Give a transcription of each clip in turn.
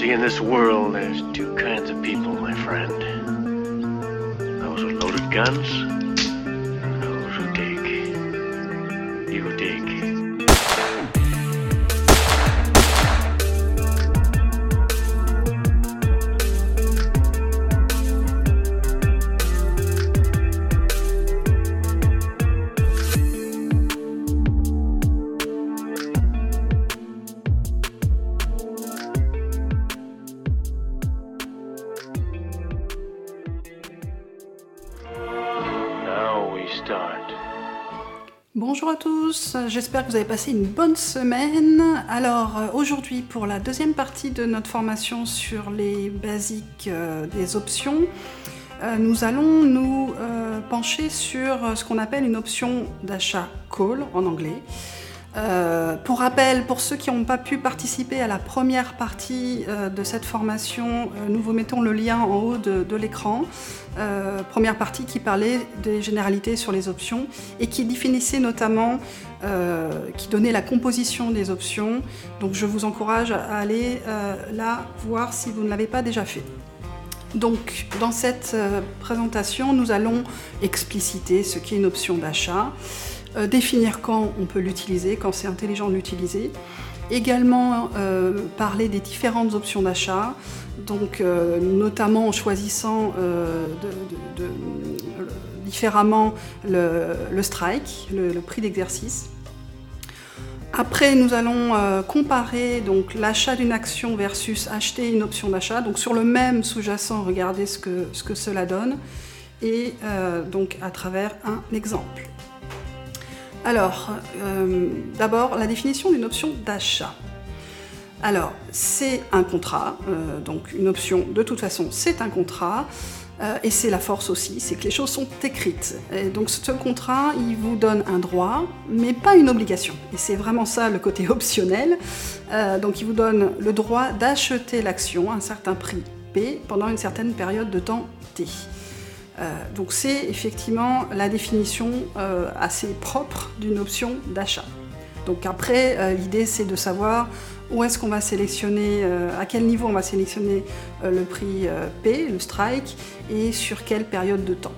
see, in this world, there's two kinds of people, my friend. Those with loaded guns, j'espère que vous avez passé une bonne semaine. Alors euh, aujourd'hui pour la deuxième partie de notre formation sur les basiques euh, des options, euh, nous allons nous pencher sur ce qu'on appelle une option d'achat call en anglais. Euh, pour rappel, pour ceux qui n'ont pas pu participer à la première partie euh, de cette formation, euh, nous vous mettons le lien en haut de, l'écran. Première partie qui parlait des généralités sur les options et qui définissait notamment, qui donnait la composition des options. Donc je vous encourage à aller là voir si vous ne l'avez pas déjà fait. Donc, dans cette présentation, nous allons expliciter ce qu'est une option d'achat, euh, définir quand on peut l'utiliser, quand c'est intelligent de l'utiliser, également euh, parler des différentes options d'achat, donc euh, notamment en choisissant différemment le, strike, le- prix d'exercice. Après, nous allons comparer donc l'achat d'une action versus acheter une option d'achat. Donc sur le même sous-jacent, regardez ce que, ce que cela donne, et donc à travers un exemple. Alors, euh, d'abord la définition d'une option d'achat. Alors, c'est un contrat, euh, donc une option, de toute façon, c'est un contrat. Euh, et c'est la force aussi, c'est que les choses sont écrites. Donc ce contrat, il vous donne un droit, mais pas une obligation. Et c'est vraiment ça le côté optionnel. Donc il vous donne le droit d'acheter l'action à un certain prix P pendant une certaine période de temps T. Euh, donc c'est effectivement la définition euh, assez propre d'une option d'achat. Donc après, euh, l'idée c'est de savoir où est-ce qu'on va sélectionner, à quel niveau on va sélectionner le prix P, le strike, et sur quelle période de temps.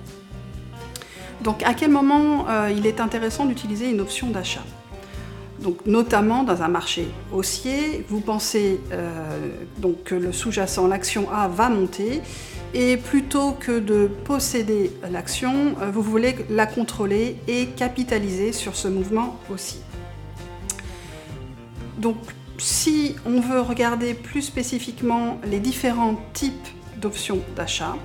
Donc à quel moment il est intéressant d'utiliser une option d'achat? Donc, notamment dans un marché haussier, vous pensez donc que le sous-jacent, l'action A, va monter, et plutôt que de posséder l'action, euh, vous voulez la contrôler et capitaliser sur ce mouvement haussier. Donc, si on veut regarder plus spécifiquement les différents types d'options d'achat,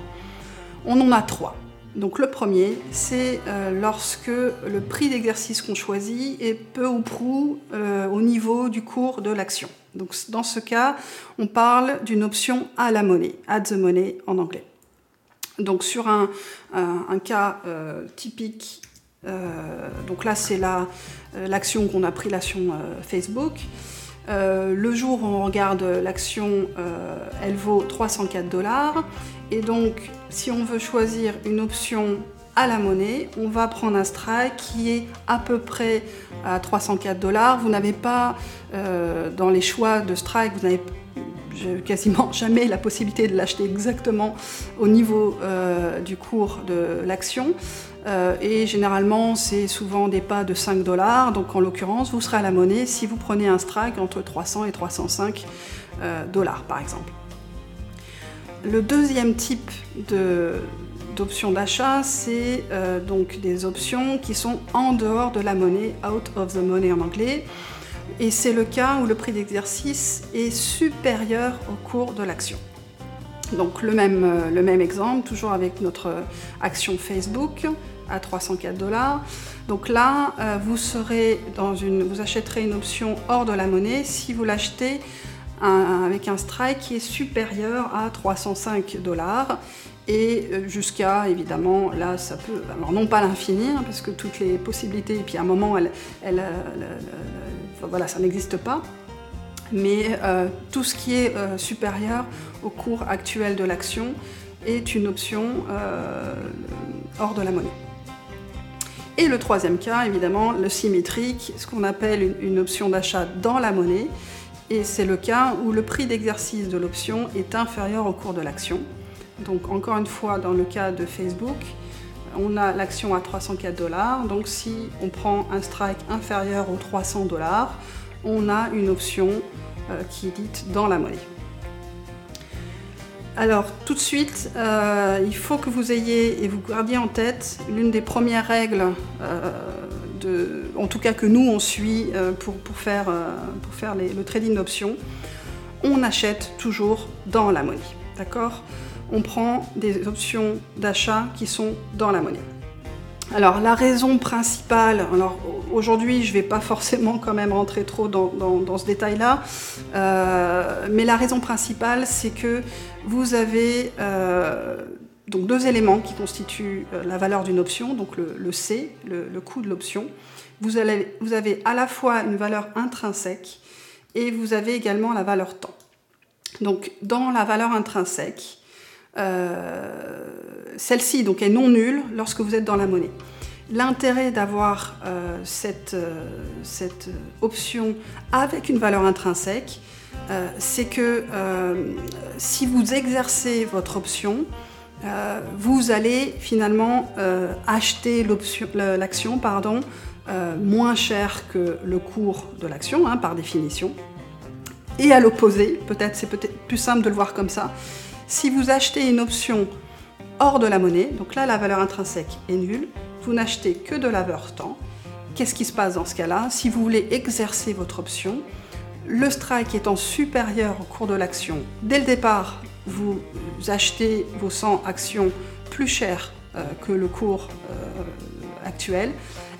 on en a trois. Donc le premier, c'est euh, lorsque le prix d'exercice qu'on choisit est peu ou prou euh, au niveau du cours de l'action. Donc dans ce cas, on parle d'une option à la monnaie, at the money en anglais. Donc sur un, un cas euh, typique, euh, donc là c'est la- euh, l'action qu'on a pris, l'action euh, Facebook. Euh, le jour où on regarde l'action, euh, elle vaut 304 dollars. Et donc, si on veut choisir une option la monnaie, on va prendre un strike qui est à peu près à 304 dollars. Vous n'avez pas, euh, dans les choix de strike, vous n'avez quasiment jamais la possibilité de l'acheter exactement au niveau euh, du cours de l'action. Euh, et généralement, c'est souvent des pas de 5 dollars. Donc, en l'occurrence, vous serez à la monnaie si vous prenez un strike entre 300 et 305 euh, dollars, par exemple. Le deuxième type de- d'options d'achat, c'est euh, donc des options qui sont en dehors de la monnaie, out of the money en anglais. Et c'est le cas où le prix d'exercice est supérieur au cours de l'action. Donc le même, euh, le même exemple, toujours avec notre action Facebook à 304 dollars. Donc là, euh, vous serez dans une, vous achèterez une option hors de la monnaie si vous l'achetez avec un strike qui est supérieur à 305 dollars et euh, jusqu'à évidemment là ça peut alors non pas l'infini hein, parce que toutes les possibilités et puis à un moment euh, ça n'existe pas mais euh, tout ce qui est supérieur au cours actuel de l'action est une option hors de la monnaie. Et le troisième cas, évidemment, le symétrique, ce qu'on appelle une option d'achat dans la monnaie, et c'est le cas où le prix d'exercice de l'option est inférieur au cours de l'action. Donc encore une fois, dans le cas de Facebook, on a l'action à 304 dollars, donc si on prend un strike inférieur aux 300 dollars, on a une option euh, qui est dite dans la monnaie. Alors tout de suite, euh, il faut que vous ayez et vous gardiez en tête l'une des premières règles, euh, en tout cas que nous on suit pour, faire, pour faire le trading d'options. On achète toujours dans la monnaie, d'accord? On prend des options d'achat qui sont dans la monnaie. Alors la raison principale, alors aujourd'hui je ne vais pas forcément quand même rentrer trop dans, ce détail-là, euh, mais la raison principale c'est que vous avez euh, donc deux éléments qui constituent euh, la valeur d'une option, donc le, C, le, coût de l'option. Vous, avez à la fois une valeur intrinsèque et vous avez également la valeur temps. Donc dans la valeur intrinsèque, celle-ci donc est non nulle lorsque vous êtes dans la monnaie. L'intérêt d'avoir euh, cette, euh, cette, option avec une valeur intrinsèque, c'est que si vous exercez votre option, vous allez finalement acheter l'action pardon, moins cher que le cours de l'action, hein, par définition. Et à l'opposé, peut-être c'est peut-être plus simple de le voir comme ça, si vous achetez une option hors de la monnaie, donc là la valeur intrinsèque est nulle, vous n'achetez que de la valeur temps. Qu'est-ce qui se passe dans ce cas-là? Si vous voulez exercer votre option, le strike étant supérieur au cours de l'action, dès le départ, vous achetez vos 100 actions plus chères euh, que le cours euh, actuel,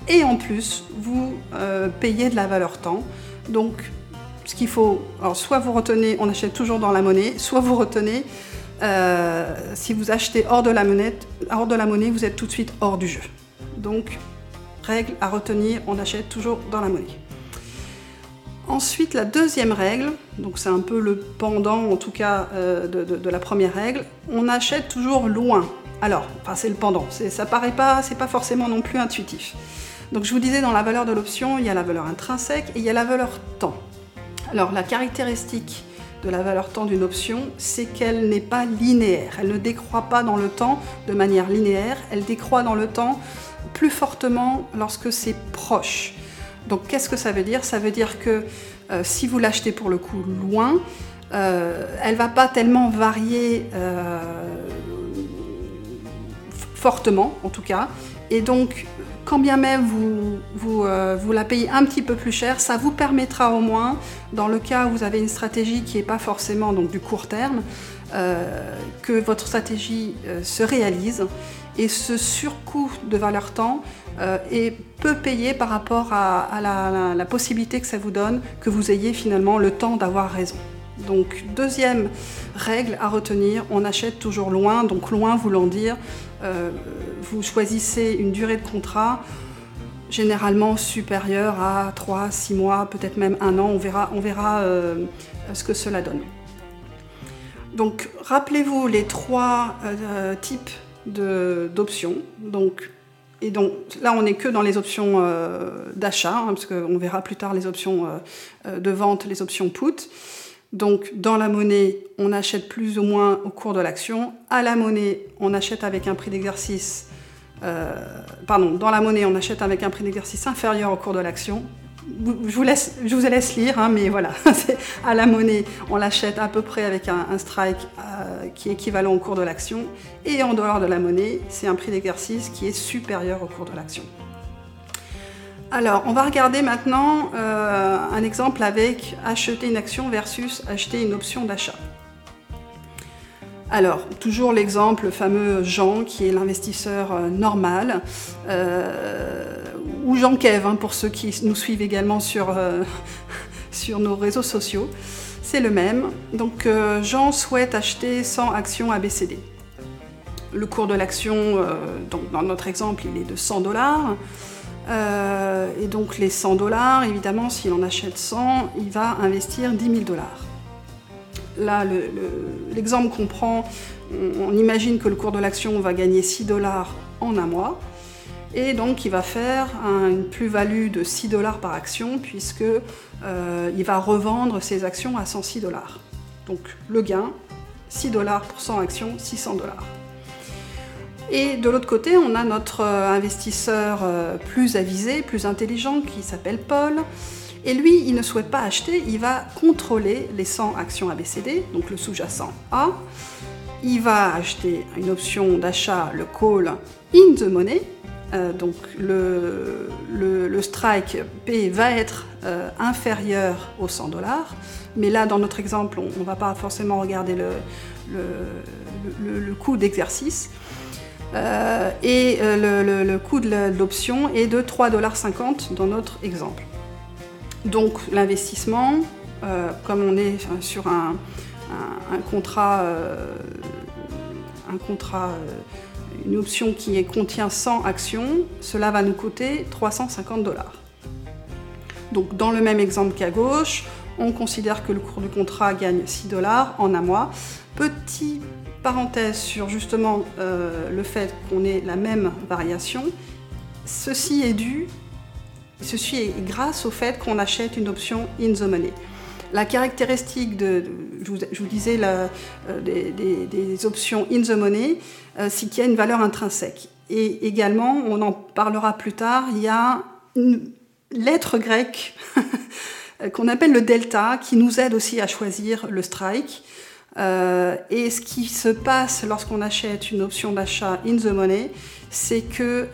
et en plus, vous euh, payez de la valeur temps. Donc, ce qu'il faut, alors soit vous retenez, on achète toujours dans la monnaie, soit vous retenez euh, si vous achetez hors de, la monnaie, hors de la monnaie, vous êtes tout de suite hors du jeu. Donc, règle à retenir, on achète toujours dans la monnaie. Ensuite, la deuxième règle, donc c'est un peu le pendant en tout cas euh, de, la première règle, on achète toujours loin. Alors, enfin c'est le pendant, ça paraît pas, c'est pas forcément non plus intuitif. Donc je vous disais dans la valeur de l'option, il y a la valeur intrinsèque et il y a la valeur temps. Alors la caractéristique de la valeur temps d'une option, c'est qu'elle n'est pas linéaire. Elle ne décroît pas dans le temps de manière linéaire, elle décroît dans le temps plus fortement lorsque c'est proche. Donc qu'est-ce que ça veut dire? Ça veut dire que euh, si vous l'achetez pour le coup loin, euh, elle va pas tellement varier euh, fortement en tout cas. Et donc quand bien même vous, euh, vous, la payez un petit peu plus cher, ça vous permettra au moins, dans le cas où vous avez une stratégie qui n'est pas forcément du court terme, euh, que votre stratégie euh, se réalise et ce surcoût de valeur temps est peu payé par rapport à, la, possibilité que ça vous donne que vous ayez finalement le temps d'avoir raison. Donc deuxième règle à retenir, on achète toujours loin, donc loin voulant dire euh, vous choisissez une durée de contrat généralement supérieure à 3, 6 mois, peut-être même un an, on verra, on verra euh, ce que cela donne. Donc rappelez-vous les trois euh, types d'options. Donc, et donc là on n'est que dans les options d'achat, hein, parce qu'on verra plus tard les options de vente, les options put. Donc dans la monnaie, on achète plus ou moins au cours de l'action. À la monnaie, on achète avec un prix d'exercice. Euh, pardon, dans la monnaie, on achète avec un prix d'exercice inférieur au cours de l'action. Je vous, laisse, je laisse lire, hein, mais voilà. à la monnaie, on l'achète à peu près avec un, strike euh, qui est équivalent au cours de l'action. Et en dehors de la monnaie, c'est un prix d'exercice qui est supérieur au cours de l'action. Alors, on va regarder maintenant euh, un exemple avec acheter une action versus acheter une option d'achat. Alors, toujours l'exemple fameux Jean, qui est l'investisseur euh, normal, euh, ou Jean Kev, hein, pour ceux qui nous suivent également sur, sur nos réseaux sociaux. C'est le même. Donc, Jean souhaite acheter 100 actions ABCD. Le cours de l'action, dans notre exemple, il est de 100 dollars. Euh, et donc les 100 dollars, évidemment, s'il en achète 100, il va investir 10 000 dollars. Là, l'exemple qu'on prend, on, imagine que le cours de l'action va gagner 6 dollars en un mois. Et donc il va faire une plus-value de 6 dollars par action puisque euh, il va revendre ses actions à 106 dollars. Donc le gain, 6 dollars pour 100 actions, 600 dollars. Et de l'autre côté, on a notre euh, investisseur euh, plus avisé, plus intelligent, qui s'appelle Paul. Et lui, il ne souhaite pas acheter, il va contrôler les 100 actions ABCD, donc le sous-jacent A. Il va acheter une option d'achat, le call in the money, euh, donc le, strike P va être inférieur aux 100 dollars, mais là dans notre exemple on ne va pas forcément regarder le, coût d'exercice. Euh, et le, coût de l'option est de 3,50 dollars dans notre exemple. Donc l'investissement, comme on est sur un, un contrat, un contrat une option qui contient 100 actions, cela va nous coûter 350 dollars. Donc dans le même exemple qu'à gauche, on considère que le cours du contrat gagne 6 dollars en un mois. Petit parenthèse sur justement euh, le fait qu'on ait la même variation. Ceci est dû, ceci est grâce au fait qu'on achète une option in the money. La caractéristique de, je, vous, disais, euh, des, options in the money, euh, c'est qu'il y a une valeur intrinsèque. Et également, on en parlera plus tard, il y a une lettre grecque qu'on appelle le delta, qui nous aide aussi à choisir le strike. Euh, et ce qui se passe lorsqu'on achète une option d'achat in the money, c'est que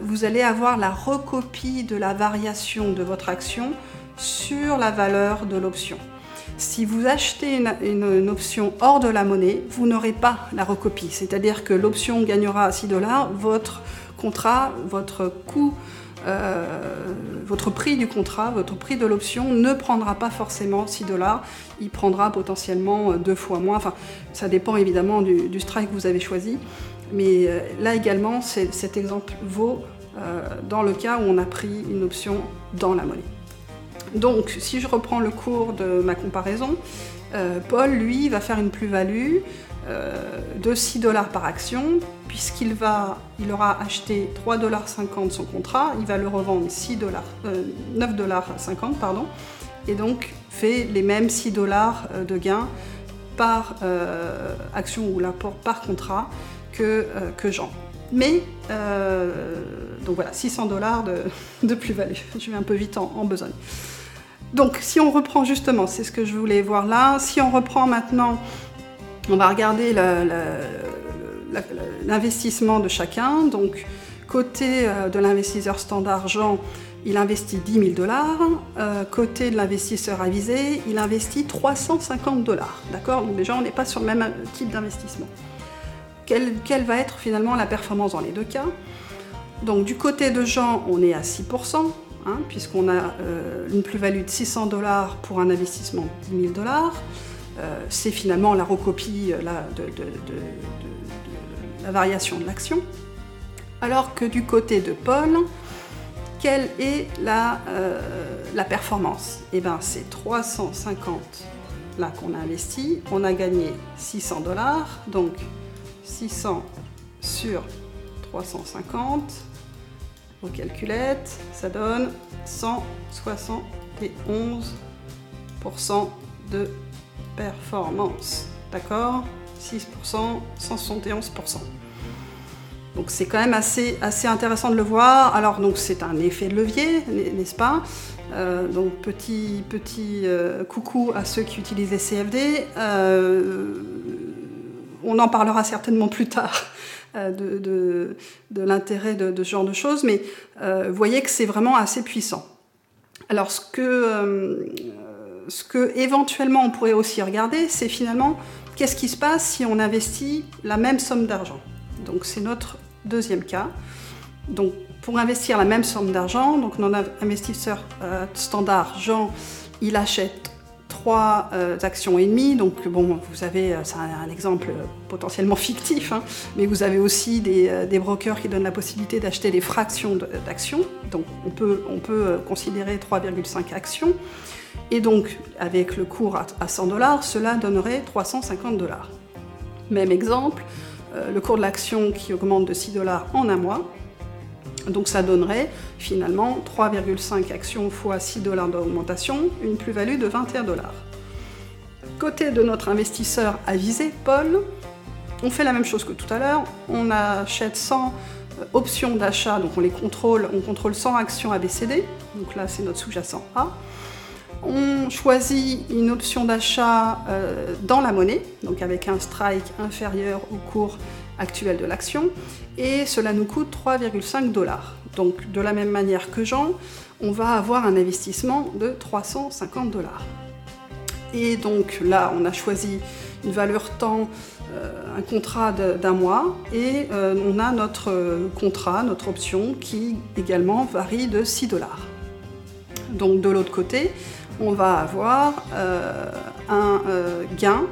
vous allez avoir la recopie de la variation de votre action sur la valeur de l'option. Si vous achetez une, option hors de la monnaie, vous n'aurez pas la recopie. C'est-à-dire que l'option gagnera 6 dollars, votre contrat, votre coût, euh, votre prix du contrat, votre prix de l'option ne prendra pas forcément 6 dollars, il prendra potentiellement deux fois moins. Enfin, ça dépend évidemment du, strike que vous avez choisi. Mais euh, là également, cet exemple vaut euh, dans le cas où on a pris une option dans la monnaie. Donc, si je reprends le cours de ma comparaison, euh, Paul, lui, va faire une plus-value euh, de 6 dollars par action, puisqu'il va, il aura acheté 3,50 dollars son contrat, il va le revendre 6 dollars, 9 euh, dollars 50, pardon, et donc fait les mêmes 6 dollars de gain par action ou l'apport par contrat que, que Jean. Mais, donc voilà, 600 dollars de, plus-value. Je vais un peu vite en besogne. Donc si on reprend justement, c'est ce que je voulais voir là, si on reprend maintenant, on va regarder l'investissement de chacun. Donc côté euh, de l'investisseur standard Jean, il investit 10 000 dollars. Euh, côté de l'investisseur avisé, il investit 350 dollars. D'accord? Donc déjà, on n'est pas sur le même type d'investissement. Quelle, va être finalement la performance dans les deux cas? Donc du côté de Jean, on est à 6%. Hein, puisqu'on a euh, une plus-value de 600 dollars pour un investissement de 10 000 dollars. Euh, c'est finalement la recopie euh, de, la variation de l'action. Alors que du côté de Paul, quelle est la, performance? Eh bien, c'est 350 là qu'on a investi. On a gagné 600 dollars, donc 600 sur 350 aux calculettes, ça donne 171% de performance. D'accord? 6%, 171%. Donc c'est quand même assez, assez intéressant de le voir. Alors donc c'est un effet de levier, n'est-ce pas? Euh, Donc petit, petit euh, coucou à ceux qui utilisent les CFD. Euh, on en parlera certainement plus tard de, de, l'intérêt de, ce genre de choses, mais voyez que c'est vraiment assez puissant. Alors ce que, ce que éventuellement on pourrait aussi regarder, c'est finalement qu'est-ce qui se passe si on investit la même somme d'argent? Donc c'est notre deuxième cas. Donc pour investir la même somme d'argent, donc notre investisseur standard Jean, il achète trois euh, actions et demie. Donc bon, vous avez, euh, c'est un, exemple potentiellement fictif, hein, mais vous avez aussi des, euh, des, brokers qui donnent la possibilité d'acheter des fractions d'actions. Donc on peut, on peut considérer 3,5 actions. Et donc avec le cours à 100 dollars, cela donnerait 350 dollars. Même exemple, le cours de l'action qui augmente de 6 dollars en un mois. Donc ça donnerait finalement 3,5 actions fois 6 dollars d'augmentation, une plus-value de 21 dollars. Côté de notre investisseur avisé, Paul, on fait la même chose que tout à l'heure, on achète 100 euh, options d'achat, donc on les contrôle, on contrôle 100 actions ABCD, donc là c'est notre sous-jacent A. On choisit une option d'achat euh, dans la monnaie, donc avec un strike inférieur au cours actuel de l'action, et cela nous coûte 3,5 dollars. Donc de la même manière que Jean, on va avoir un investissement de 350 dollars. Et donc là, on a choisi une valeur temps, euh, un contrat d'un mois, et euh, on a notre contrat, notre option, qui également varie de 6 dollars. Donc de l'autre côté, on va avoir euh, un euh, gain,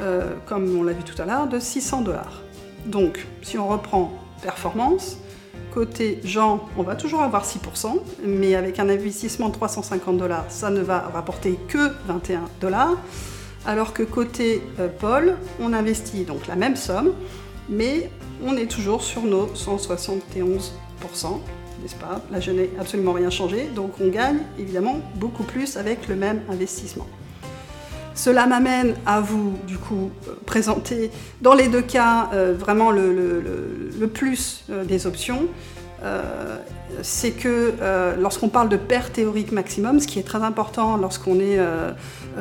euh, comme on l'a vu tout à l'heure, de 600 dollars. Donc, si on reprend performance, côté Jean, on va toujours avoir 6%, mais avec un investissement de 350 dollars, ça ne va rapporter que 21 dollars. Alors que côté Paul, on investit donc la même somme, mais on est toujours sur nos 171% pas? Là, je n'ai absolument rien changé, donc on gagne évidemment beaucoup plus avec le même investissement. Cela m'amène à vous, du coup, euh, présenter dans les deux cas euh, vraiment le, plus euh, des options. c'est que lorsqu'on parle de perte théorique maximum, ce qui est très important lorsqu'on est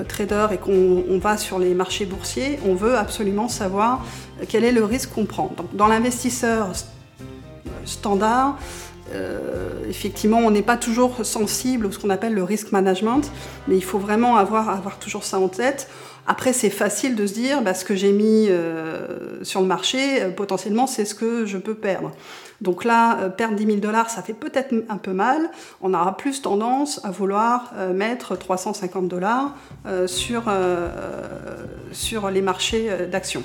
trader et qu'on va sur les marchés boursiers, on veut absolument savoir quel est le risque qu'on prend. Dans l'investisseur standard, euh, effectivement, on n'est pas toujours sensible à ce qu'on appelle le risk management, mais il faut vraiment avoir, toujours ça en tête. Après, c'est facile de se dire, bah, ce que j'ai mis euh, sur le marché, euh, potentiellement, c'est ce que je peux perdre. Donc là, perdre 10 000 dollars, ça fait peut-être un peu mal. On aura plus tendance à vouloir mettre 350 dollars sur, sur les marchés d'actions.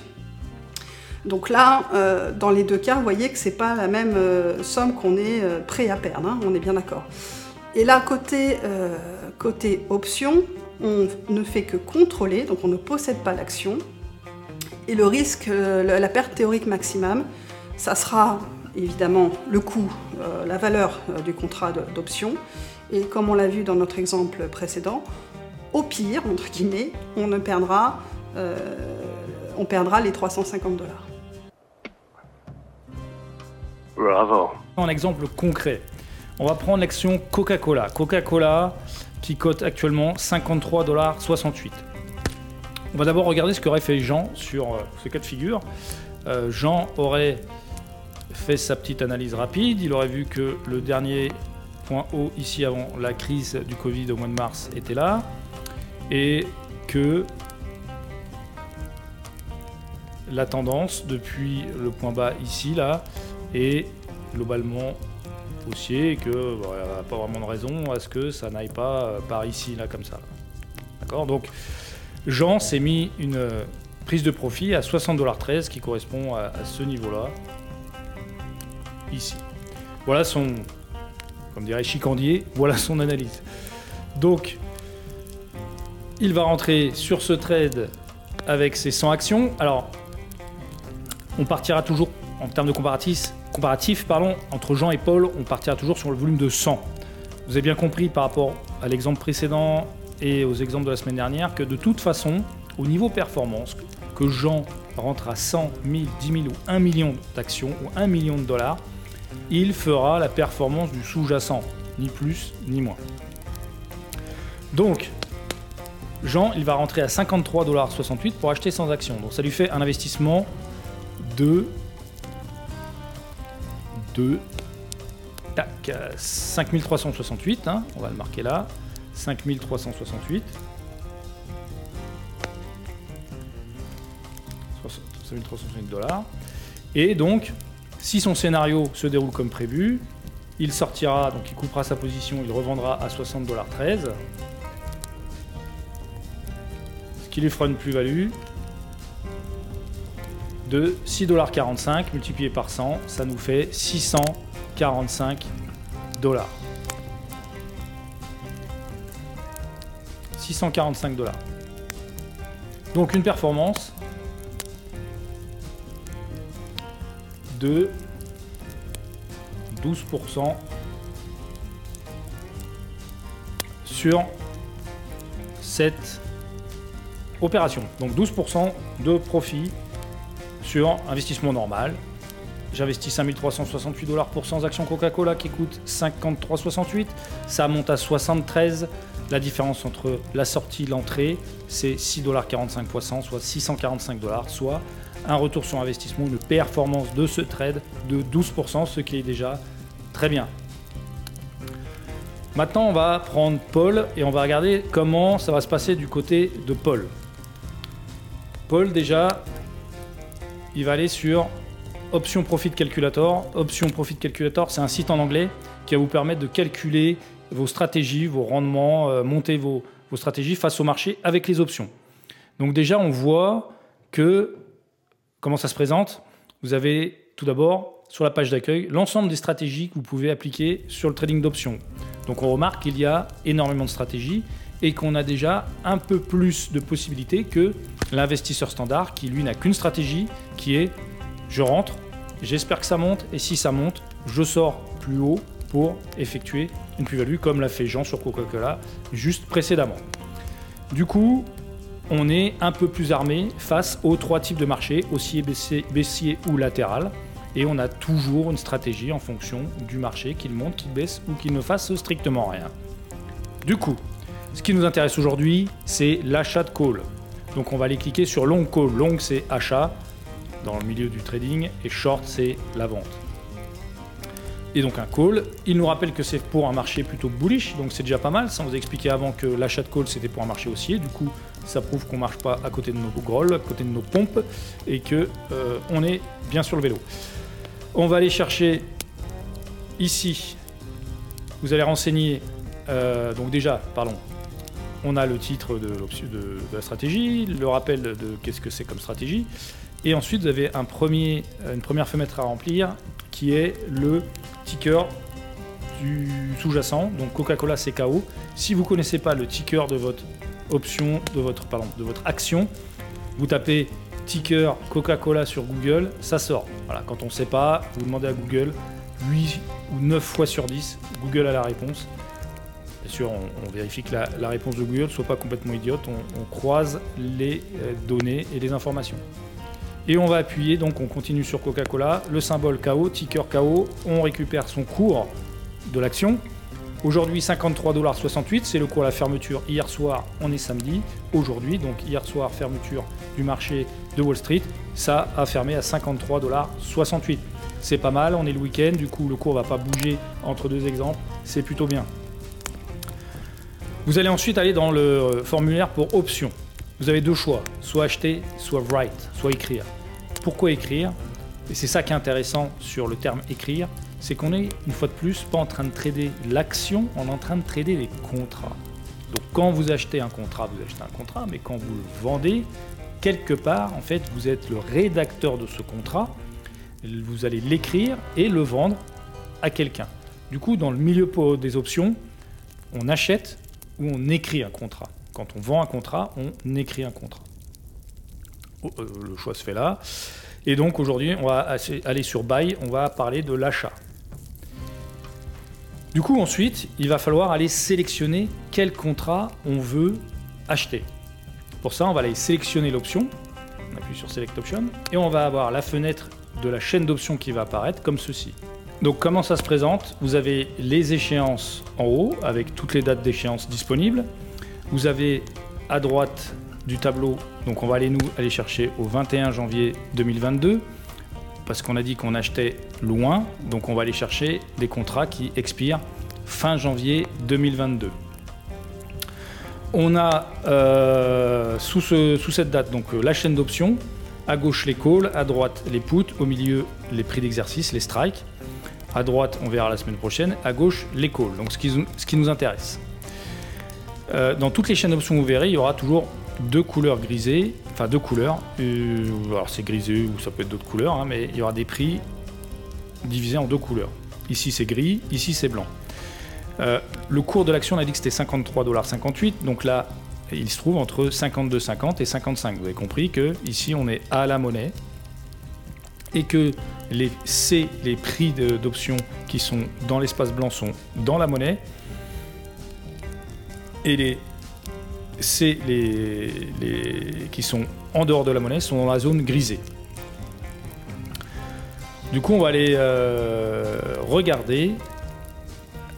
Donc là, euh, dans les deux cas, vous voyez que ce n'est pas la même euh, somme qu'on est euh, prêt à perdre, hein, on est bien d'accord. Et là, côté, option, on ne fait que contrôler, donc on ne possède pas l'action. Et le risque, la perte théorique maximum, ça sera évidemment le coût, la valeur du contrat d'option. Et comme on l'a vu dans notre exemple précédent, au pire, entre guillemets, on ne perdra, on perdra les 350 dollars. Bravo. Un exemple concret. On va prendre l'action Coca-Cola. Coca-Cola qui cote actuellement 53,68$. On va d'abord regarder ce qu'aurait fait Jean sur euh, ce cas de figure. Euh, Jean aurait fait sa petite analyse rapide. Il aurait vu que le dernier point haut ici avant la crise du Covid au mois de mars était là. Et que la tendance depuis le point bas ici, là, et globalement haussier et que n'y a pas vraiment de raison à ce que ça n'aille pas euh, par ici, là, comme ça. D'accord? Donc, Jean s'est mis une euh, prise de profit à 60,13$ qui correspond à, ce niveau-là, ici. Voilà son, comme dirait Chicandier, voilà son analyse. Donc, il va rentrer sur ce trade avec ses 100 actions. Alors, on partira toujours en termes de comparatif comparatif pardon, entre Jean et Paul, on partira toujours sur le volume de 100. Vous avez bien compris par rapport à l'exemple précédent et aux exemples de la semaine dernière que de toute façon, au niveau performance, que Jean rentre à 100 000, 10 000 ou 1 million d'actions ou 1 million de dollars, il fera la performance du sous-jacent, ni plus ni moins. Donc, Jean, il va rentrer à 53,68$ pour acheter 100 actions. Donc ça lui fait un investissement de tac, 5368, hein, on va le marquer là, 5368. 5368 dollars. Et donc, si son scénario se déroule comme prévu, il sortira, donc il coupera sa position, il revendra à 60 dollars 13. Ce qui lui fera une plus-value de 6,45$ multiplié par 100, ça nous fait 645 dollars. 645 dollars. Donc une performance de 12% sur cette opération. Donc 12% de profit sur investissement normal. J'investis 5368 dollars pour 100 actions Coca-Cola qui coûtent 53,68. Ça monte à 73. La différence entre la sortie et l'entrée, c'est 6,45 x 100, soit 645 dollars, soit un retour sur investissement, une performance de ce trade de 12%, ce qui est déjà très bien. Maintenant, on va prendre Paul et on va regarder comment ça va se passer du côté de Paul. Paul, déjà, il va aller sur Option Profit Calculator. Option Profit Calculator, c'est un site en anglais qui va vous permettre de calculer vos stratégies, vos rendements, euh, monter vos, vos stratégies face au marché avec les options. Donc déjà, on voit que comment ça se présente? Vous avez tout d'abord sur la page d'accueil l'ensemble des stratégies que vous pouvez appliquer sur le trading d'options. Donc on remarque qu'il y a énormément de stratégies et qu'on a déjà un peu plus de possibilités que l'investisseur standard qui lui n'a qu'une stratégie qui est je rentre, j'espère que ça monte et si ça monte, je sors plus haut pour effectuer une plus-value comme l'a fait Jean sur Coca-Cola juste précédemment. Du coup, on est un peu plus armé face aux trois types de marchés, haussier, baissier, ou latéral. Et on a toujours une stratégie en fonction du marché, qu'il monte, qu'il baisse ou qu'il ne fasse strictement rien. Du coup, ce qui nous intéresse aujourd'hui, c'est l'achat de call. Donc on va aller cliquer sur long call. Long, c'est achat dans le milieu du trading et short, c'est la vente et donc un call. Il nous rappelle que c'est pour un marché plutôt bullish, donc c'est déjà pas mal. Ça, on vous a expliqué avant que l'achat de call c'était pour un marché haussier. Du coup, ça prouve qu'on marche pas à côté de nos grolls, à côté de nos pompes, et que euh, on est bien sur le vélo. On va aller chercher ici. Vous allez renseigner. Euh, donc déjà, pardon. On a le titre de, de la stratégie, le rappel de qu'est-ce que c'est comme stratégie. Et ensuite, vous avez une première fenêtre à remplir qui est le ticker du sous-jacent, donc Coca-Cola CKO. Si vous ne connaissez pas le ticker de votre option, de votre, pardon, de votre action, vous tapez ticker Coca-Cola sur Google, ça sort. Voilà, quand on ne sait pas, vous demandez à Google, 8 ou 9 fois sur 10, Google a la réponse. Bien sûr, on, vérifie que la, réponse de Google ne soit pas complètement idiote, on, croise les euh, données et les informations. Et on va appuyer, donc on continue sur Coca-Cola, le symbole KO, ticker KO, on récupère son cours de l'action. Aujourd'hui 53,68$, c'est le cours à la fermeture. Hier soir, on est samedi. Aujourd'hui, donc hier soir, fermeture du marché de Wall Street, ça a fermé à 53,68$. C'est pas mal, on est le week-end, du coup le cours va pas bouger entre deux exemples, c'est plutôt bien. Vous allez ensuite aller dans le euh, formulaire pour options. Vous avez deux choix, soit acheter, soit write, soit écrire. Pourquoi écrire? Et c'est ça qui est intéressant sur le terme écrire, c'est qu'on est une fois de plus pas en train de trader l'action, on est en train de trader les contrats. Donc quand vous achetez un contrat, vous achetez un contrat, mais quand vous le vendez, quelque part, en fait, vous êtes le rédacteur de ce contrat, vous allez l'écrire et le vendre à quelqu'un. Du coup, dans le milieu des options, on achète ou on écrit un contrat. Quand on vend un contrat, on écrit un contrat. Oh, euh, le choix se fait là. Et donc aujourd'hui, on va aller sur Buy, on va parler de l'achat. Du coup, ensuite, il va falloir aller sélectionner quel contrat on veut acheter. Pour ça, on va aller sélectionner l'option. On appuie sur Select Option. Et on va avoir la fenêtre de la chaîne d'options qui va apparaître comme ceci. Donc comment ça se présente? Vous avez les échéances en haut avec toutes les dates d'échéance disponibles. Vous avez à droite du tableau, donc on va aller nous aller chercher au 21 janvier 2022 parce qu'on a dit qu'on achetait loin, donc on va aller chercher des contrats qui expirent fin janvier 2022. On a euh, sous, cette date donc euh, la chaîne d'options, à gauche les calls, à droite les puts, au milieu les prix d'exercice, les strikes. À droite, on verra la semaine prochaine, à gauche les calls, donc ce qui, nous intéresse. Euh, dans toutes les chaînes d'options, vous verrez, il y aura toujours deux couleurs grisées, enfin deux couleurs. Euh, alors c'est grisé ou ça peut être d'autres couleurs, hein, mais il y aura des prix divisés en deux couleurs. Ici c'est gris, ici c'est blanc. Euh, le cours de l'action, on a dit que c'était 53,58$, donc là il se trouve entre 52,50 et 55. Vous avez compris que ici on est à la monnaie et que les C, les prix d'options qui sont dans l'espace blanc sont dans la monnaie. Et les C, les, les- qui sont en dehors de la monnaie, sont dans la zone grisée. Du coup, on va aller euh, regarder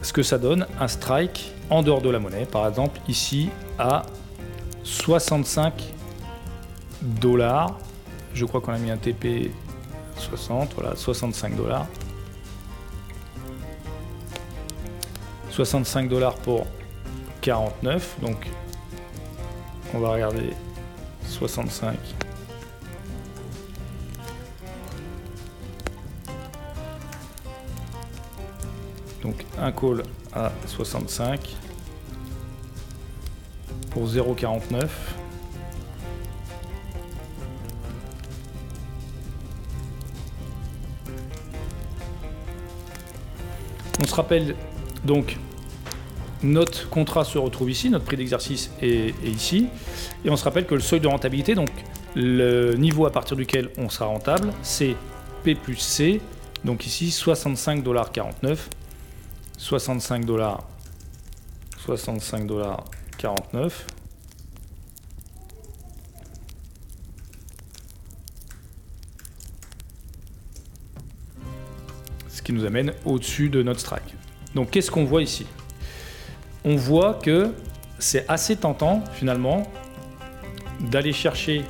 ce que ça donne un strike en dehors de la monnaie. Par exemple, ici à 65 dollars. Je crois qu'on a mis un TP 60, voilà, 65 dollars. 65 dollars pour 49, donc on va regarder 65. Donc un call à 65 pour 0,49. Se rappelle donc notre contrat se retrouve ici, notre prix d'exercice est, ici, et on se rappelle que le seuil de rentabilité, donc le niveau à partir duquel on sera rentable, c'est P plus C, donc ici 65,49$, 65 dollars, 65 dollars 49. Qui nous amène au-dessus de notre strike. Donc qu'est-ce qu'on voit ici? On voit que c'est assez tentant finalement d'aller chercher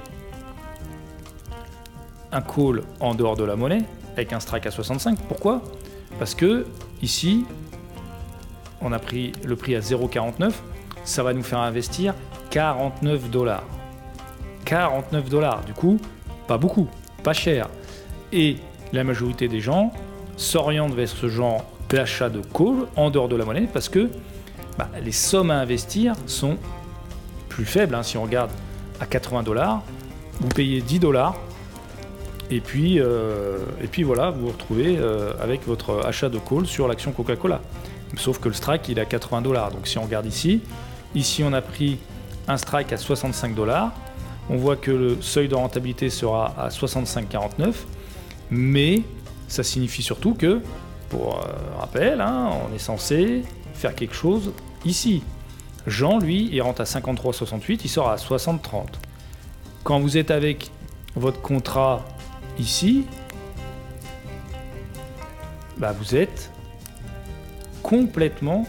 un call en dehors de la monnaie avec un strike à 65. Pourquoi? Parce que ici, on a pris le prix à 0,49. Ça va nous faire investir 49 dollars. 49 dollars, du coup, pas beaucoup, pas cher. Et la majorité des gens s'orientent vers ce genre d'achat de call en dehors de la monnaie parce que bah, les sommes à investir sont plus faibles. hein. Si on regarde à 80 dollars, vous payez 10 dollars et puis, euh, et puis voilà, vous vous retrouvez euh, avec votre achat de call sur l'action Coca-Cola. Sauf que le strike il est à 80 dollars. Donc si on regarde ici, ici on a pris un strike à 65 dollars. On voit que le seuil de rentabilité sera à 65,49. Mais ça signifie surtout que, pour euh, rappel, hein, on est censé faire quelque chose ici. Jean, lui, il rentre à 53,68, il sort à 60,30. Quand vous êtes avec votre contrat ici, bah vous êtes complètement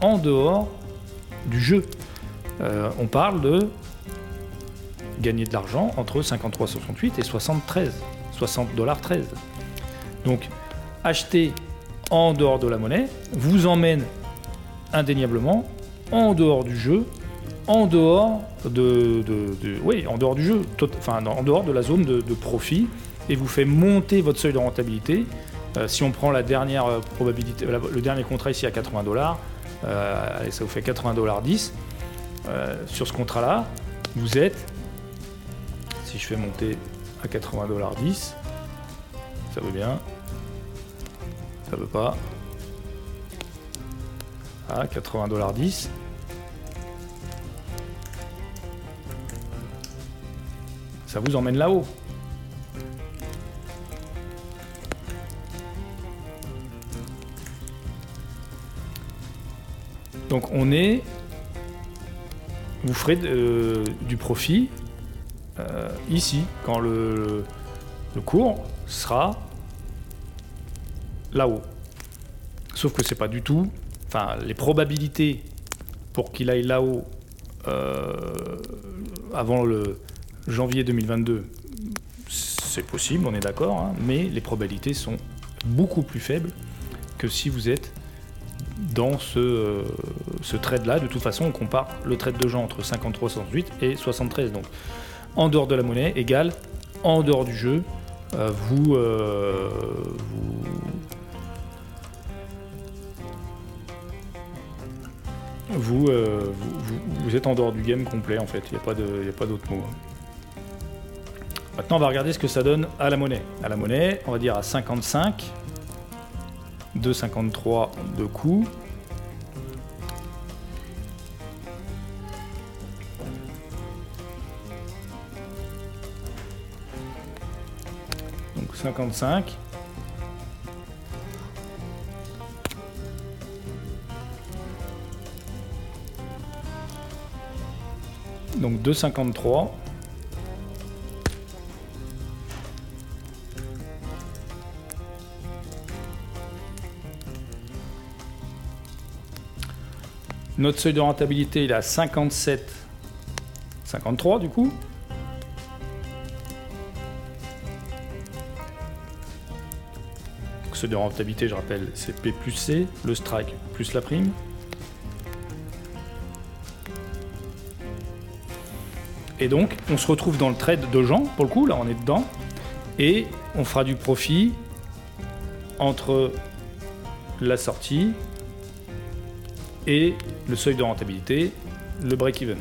en dehors du jeu. Euh, on parle de gagner de l'argent entre 53,68 et 73, 60 dollars 13. Donc acheter en dehors de la monnaie vous emmène indéniablement en dehors du jeu, en dehors de, la zone de, profit et vous fait monter votre seuil de rentabilité. Euh, si on prend euh, le dernier contrat ici à 80 dollars, ça vous fait 80 dollars 10. Euh, sur ce contrat-là, vous êtes, si je fais monter à 80 dollars 10, ça veut bien, ça veut pas. À 80 dollars 10. Ça vous emmène là-haut. Donc on est, vous ferez euh, du profit euh, ici quand le cours sera là-haut. Sauf que c'est pas du tout, enfin les probabilités pour qu'il aille là-haut euh, avant le janvier 2022, c'est possible, on est d'accord, hein, mais les probabilités sont beaucoup plus faibles que si vous êtes dans ce, euh, ce trade-là. De toute façon, on compare le trade de gens entre 53, 68 et 73. Donc, en dehors de la monnaie égale en dehors du jeu. Euh, vous, euh, vous, vous, euh, vous, vous- êtes en dehors du game complet en fait. Il n'y a pas d'autre mot. Maintenant, on va regarder ce que ça donne à la monnaie. À la monnaie, on va dire à 55. 2,53 de coût. 55. Donc 2,53. Notre seuil de rentabilité, il est à 57,53 du coup. De rentabilité, je rappelle, c'est P plus C, le strike plus la prime. Et donc, on se retrouve dans le trade de gens, pour le coup, là on est dedans, et on fera du profit entre la sortie et le seuil de rentabilité, le break-even.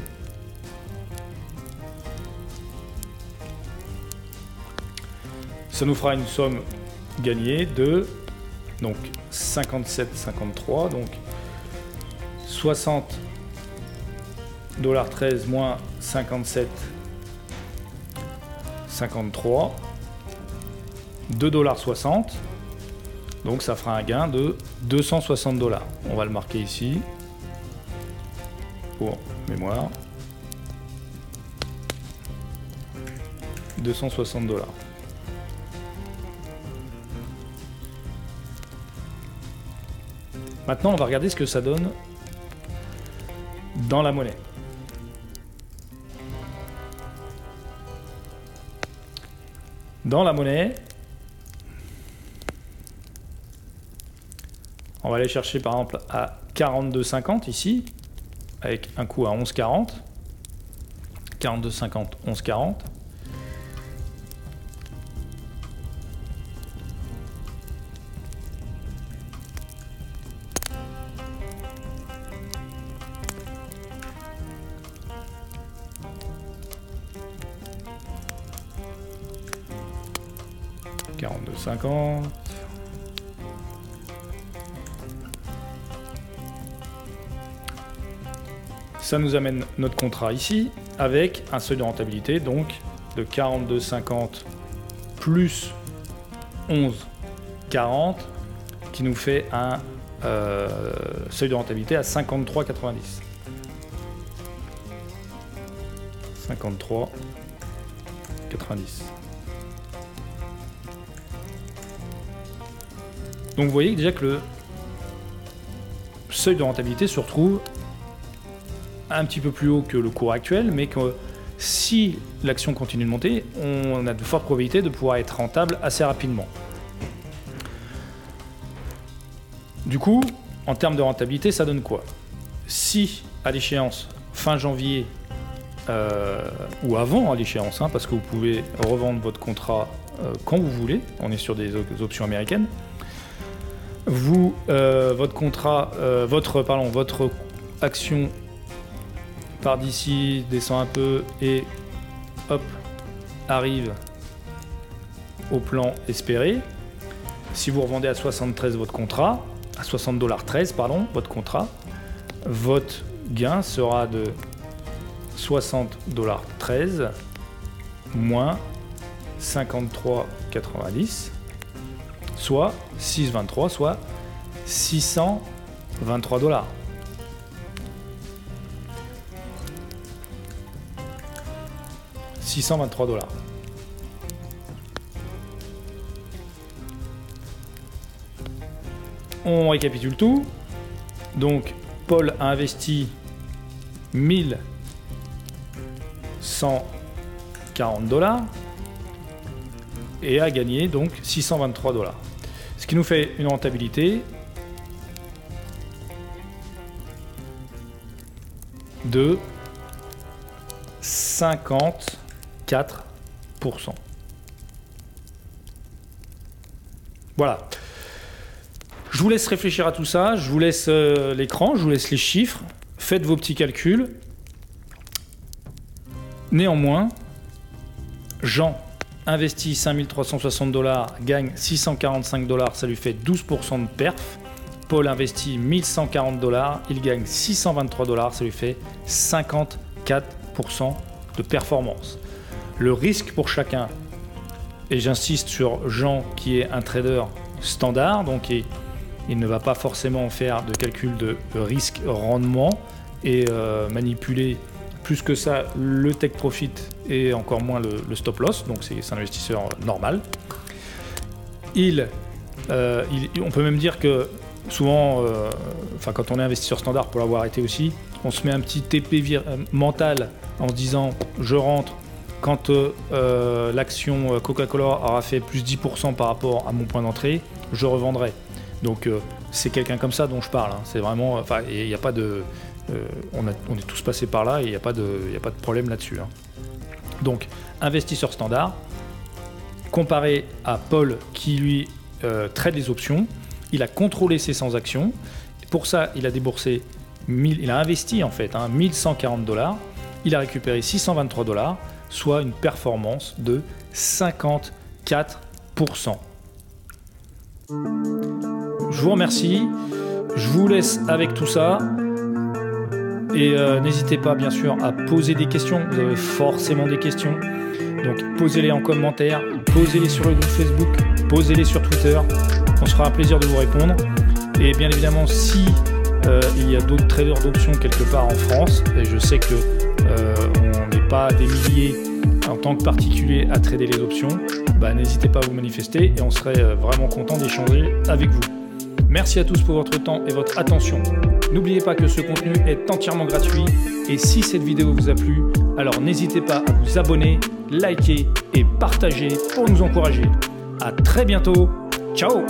Ça nous fera une somme gagnée de donc 57,53 donc 60 dollars 13 moins 57 53 2 dollars 60 donc ça fera un gain de 260 dollars. On va le marquer ici pour mémoire. 260 dollars. Maintenant, on va regarder ce que ça donne dans la monnaie. Dans la monnaie, On va aller chercher par exemple à 42,50 ici, avec un coût à 11,40. 42,50, 11,40. Ça nous amène notre contrat ici avec un seuil de rentabilité donc de 42,50 plus 11,40 qui nous fait un euh, seuil de rentabilité à 53,90. 53,90. Donc vous voyez déjà que le seuil de rentabilité se retrouve un petit peu plus haut que le cours actuel, mais que si l'action continue de monter, on a de fortes probabilités de pouvoir être rentable assez rapidement. Du coup, en termes de rentabilité, ça donne quoi? Si à l'échéance fin janvier euh, ou avant l'échéance, hein, parce que vous pouvez revendre votre contrat euh, quand vous voulez, on est sur des options américaines. Vous, euh, votre action part d'ici, descend un peu et hop, arrive au plan espéré. Si vous revendez à 73 votre contrat, à 60 dollars 13 pardon, votre contrat, votre gain sera de 60 dollars 13 moins 53,90 soit 6,23 soit 623 dollars. 623 dollars. On récapitule tout. Donc, Paul a investi 1140 dollars et a gagné donc 623 dollars. Qui nous fait une rentabilité de 50% voilà. Je vous laisse réfléchir à tout ça, je vous laisse euh, l'écran, je vous laisse les chiffres, faites vos petits calculs. Néanmoins, Jean investit 5360 dollars, gagne 645 dollars, ça lui fait 12% de perf. Paul investit 1140 dollars, il gagne 623 dollars, ça lui fait 54% de performance le risque pour chacun, et j'insiste sur Jean qui est un trader standard, donc il, ne va pas forcément faire de calcul de risque-rendement et euh, manipuler plus que ça le take profit et encore moins le, stop loss, donc c'est un investisseur normal. Il, euh, il, on peut même dire que souvent, euh, enfin quand on est investisseur standard pour l'avoir été aussi, on se met un petit TP euh, mental en se disant je rentre quand l'action Coca-Cola aura fait plus 10% par rapport à mon point d'entrée, je revendrai. Donc c'est quelqu'un comme ça dont je parle. Hein. C'est vraiment, enfin, il n'y a pas de, on, est tous passés par là et il n'y a, pas de, a pas de problème là-dessus. Hein. Donc investisseur standard, comparé à Paul qui lui euh, trade les options, il a contrôlé ses 100 actions. Pour ça, il a déboursé, il a investi en fait 1140 hein, dollars. Il a récupéré 623 dollars, soit une performance de 54%. Je vous remercie. Je vous laisse avec tout ça. Et euh, n'hésitez pas, bien sûr, à poser des questions. Vous avez forcément des questions. Donc posez-les en commentaire, posez-les sur le groupe Facebook, posez-les sur Twitter. On se fera un plaisir de vous répondre. Et bien évidemment, si euh, il y a d'autres traders d'options quelque part en France, et je sais que euh, on n'est pas des milliers en tant que particulier à trader les options, bah, n'hésitez pas à vous manifester et on serait vraiment content d'échanger avec vous. Merci à tous pour votre temps et votre attention. N'oubliez pas que ce contenu est entièrement gratuit et si cette vidéo vous a plu, alors n'hésitez pas à vous abonner, liker et partager pour nous encourager. A très bientôt. Ciao